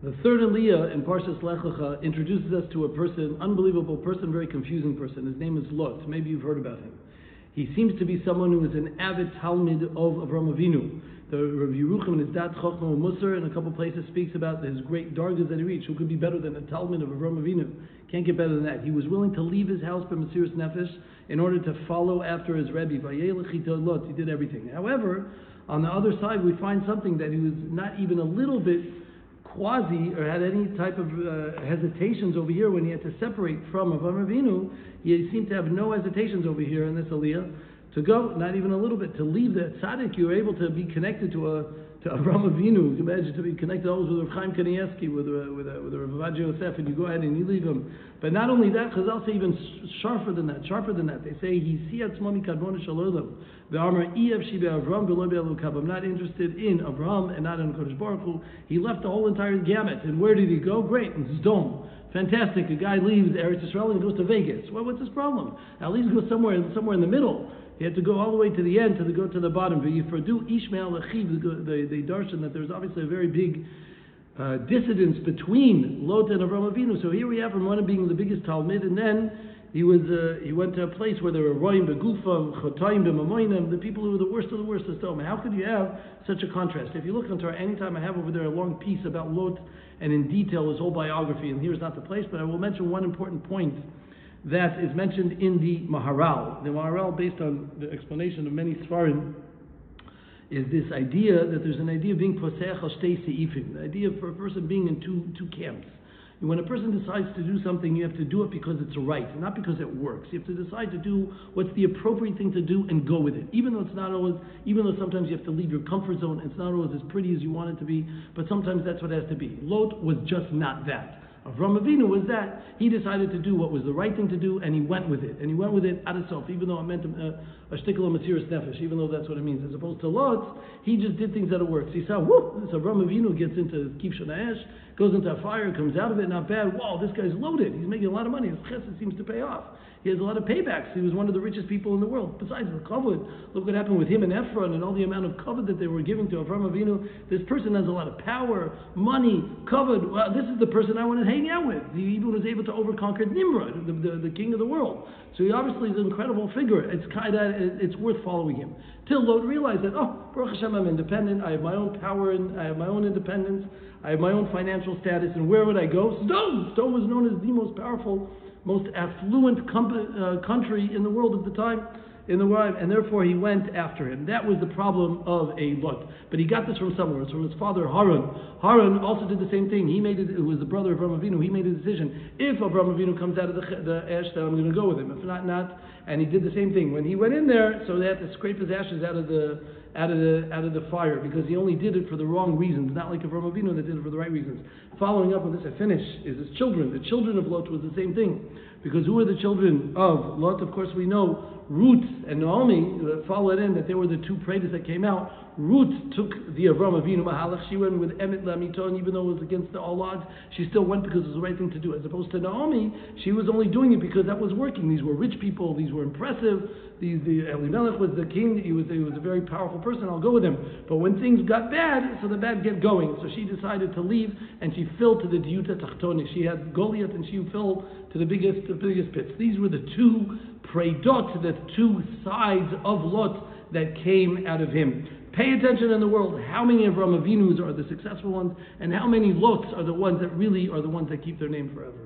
The third Aliyah in Parshas Lech Lecha introduces us to a person, unbelievable person, very confusing person. His name is Lot. Maybe you've heard about him. He seems to be someone who is an avid talmid of Avram Avinu. The Rav Yerucham in his Dat Chochma Musar in a couple places speaks about his great dargas that he reached. Who could be better than a talmid of Avram Avinu? Can't get better than that. He was willing to leave his house by Mesiris Nefesh in order to follow after his Rebbe. Lot. He did everything. However, on the other side, we find something that he was not even a little bit quasi or had any type of uh, hesitations over here when he had to separate from Avram Avinu, he seemed to have no hesitations over here in this aliyah to go, not even a little bit, to leave the tzaddik. You were able to be connected to a to Avram Avinu. You imagine to be connected always with Rav Chaim Kanievsky, with uh, with uh, with Rav Ovadia Yosef, and you go ahead and you leave him. But not only that, Chazal say even sharper than that, sharper than that. They say he siyat mami kadmon shalom. The armor ev shibe Avram below I'm not interested in Avram and not in Kadosh Baruch Hu. He left the whole entire gamut. And where did he go? Great, in Zdom. Fantastic. A guy leaves Eretz Israel and goes to Vegas. Well, what's his problem? At least go somewhere somewhere in the middle. He had to go all the way to the end to the, go to the bottom. do Ishmael Achiv, the, the darshan that there's obviously a very big uh, dissidence between Lot and Avram Avinu. So here we have him one being the biggest talmid, and then he was uh, he went to a place where there were roim begufam, chotayim b'mamoinim, the people who were the worst of the worst of Sodom. How could you have such a contrast? If you look into anytime I have over there a long piece about Lot and in detail his whole biography, and here's not the place, but I will mention one important point that is mentioned in the Maharal. The Maharal, based on the explanation of many Svarim, is this idea that there's an idea of being posech al seifim, the idea for a person being in two, two camps. When a person decides to do something, you have to do it because it's right, not because it works. You have to decide to do what's the appropriate thing to do and go with it. Even though it's not always, even though sometimes you have to leave your comfort zone, it's not always as pretty as you want it to be, but sometimes that's what it has to be. Lot was just not that. Avram Avinu was that he decided to do what was the right thing to do, and he went with it, and he went with it out of self, even though it meant a, a shtickle of Mesiris Nefesh, even though that's what it means. As opposed to Lot, he just did things that it works. He saw, whoop, this Avram Avinu gets into Kivshan Ash, goes into a fire, comes out of it, not bad. Wow, this guy's loaded. He's making a lot of money. His chesed seems to pay off. He has a lot of paybacks. He was one of the richest people in the world. Besides the kavod, look what happened with him and Ephron and all the amount of kavod that they were giving to Avram Avinu. This person has a lot of power, money, kavod. Well, this is the person I want to hang out with. He even was able to overconquer Nimrod, the, the, the, king of the world. So he obviously is an incredible figure. It's kind of it's worth following him. Till Lot realized that oh, Baruch Hashem, I'm independent. I have my own power and I have my own independence. I have my own financial status. And where would I go? Sodom. Sodom was known as the most powerful most affluent com- uh, country in the world at the time, in the world, and therefore he went after him. That was the problem of a Lot. But he got this from somewhere. It's from his father Haran. Haran also did the same thing. He made it. It was the brother of Avram Avinu. He made a decision. If Avram Avinu comes out of the, the ash, then I'm going to go with him. If not, not. And he did the same thing. When he went in there, so they had to scrape his ashes out of the out of the out of the fire because he only did it for the wrong reasons, not like Avram Avinu that did it for the right reasons. Following up on this, I finish is his children. The children of Lot was the same thing, because who were the children of Lot? Of course, we know Ruth and Naomi uh, followed in that they were the two predators that came out. Ruth took the Avram Avinu Mahalach. She went with Emet Lamiton, even though it was against the all odds. She still went because it was the right thing to do. As opposed to Naomi, she was only doing it because that was working. These were rich people. These were impressive. These, the Elimelech was the king. He was, he was a very powerful person. I'll go with him. But when things got bad, so the bad get going. So she decided to leave, and she fell to the Diuta Tachtonik. She had Goliath, and she fell to the biggest, the biggest pits. These were the two predot, the two sides of Lot that came out of him. Pay attention in the world. How many of Avram Avinus are the successful ones, and how many Lots are the ones that really are the ones that keep their name forever?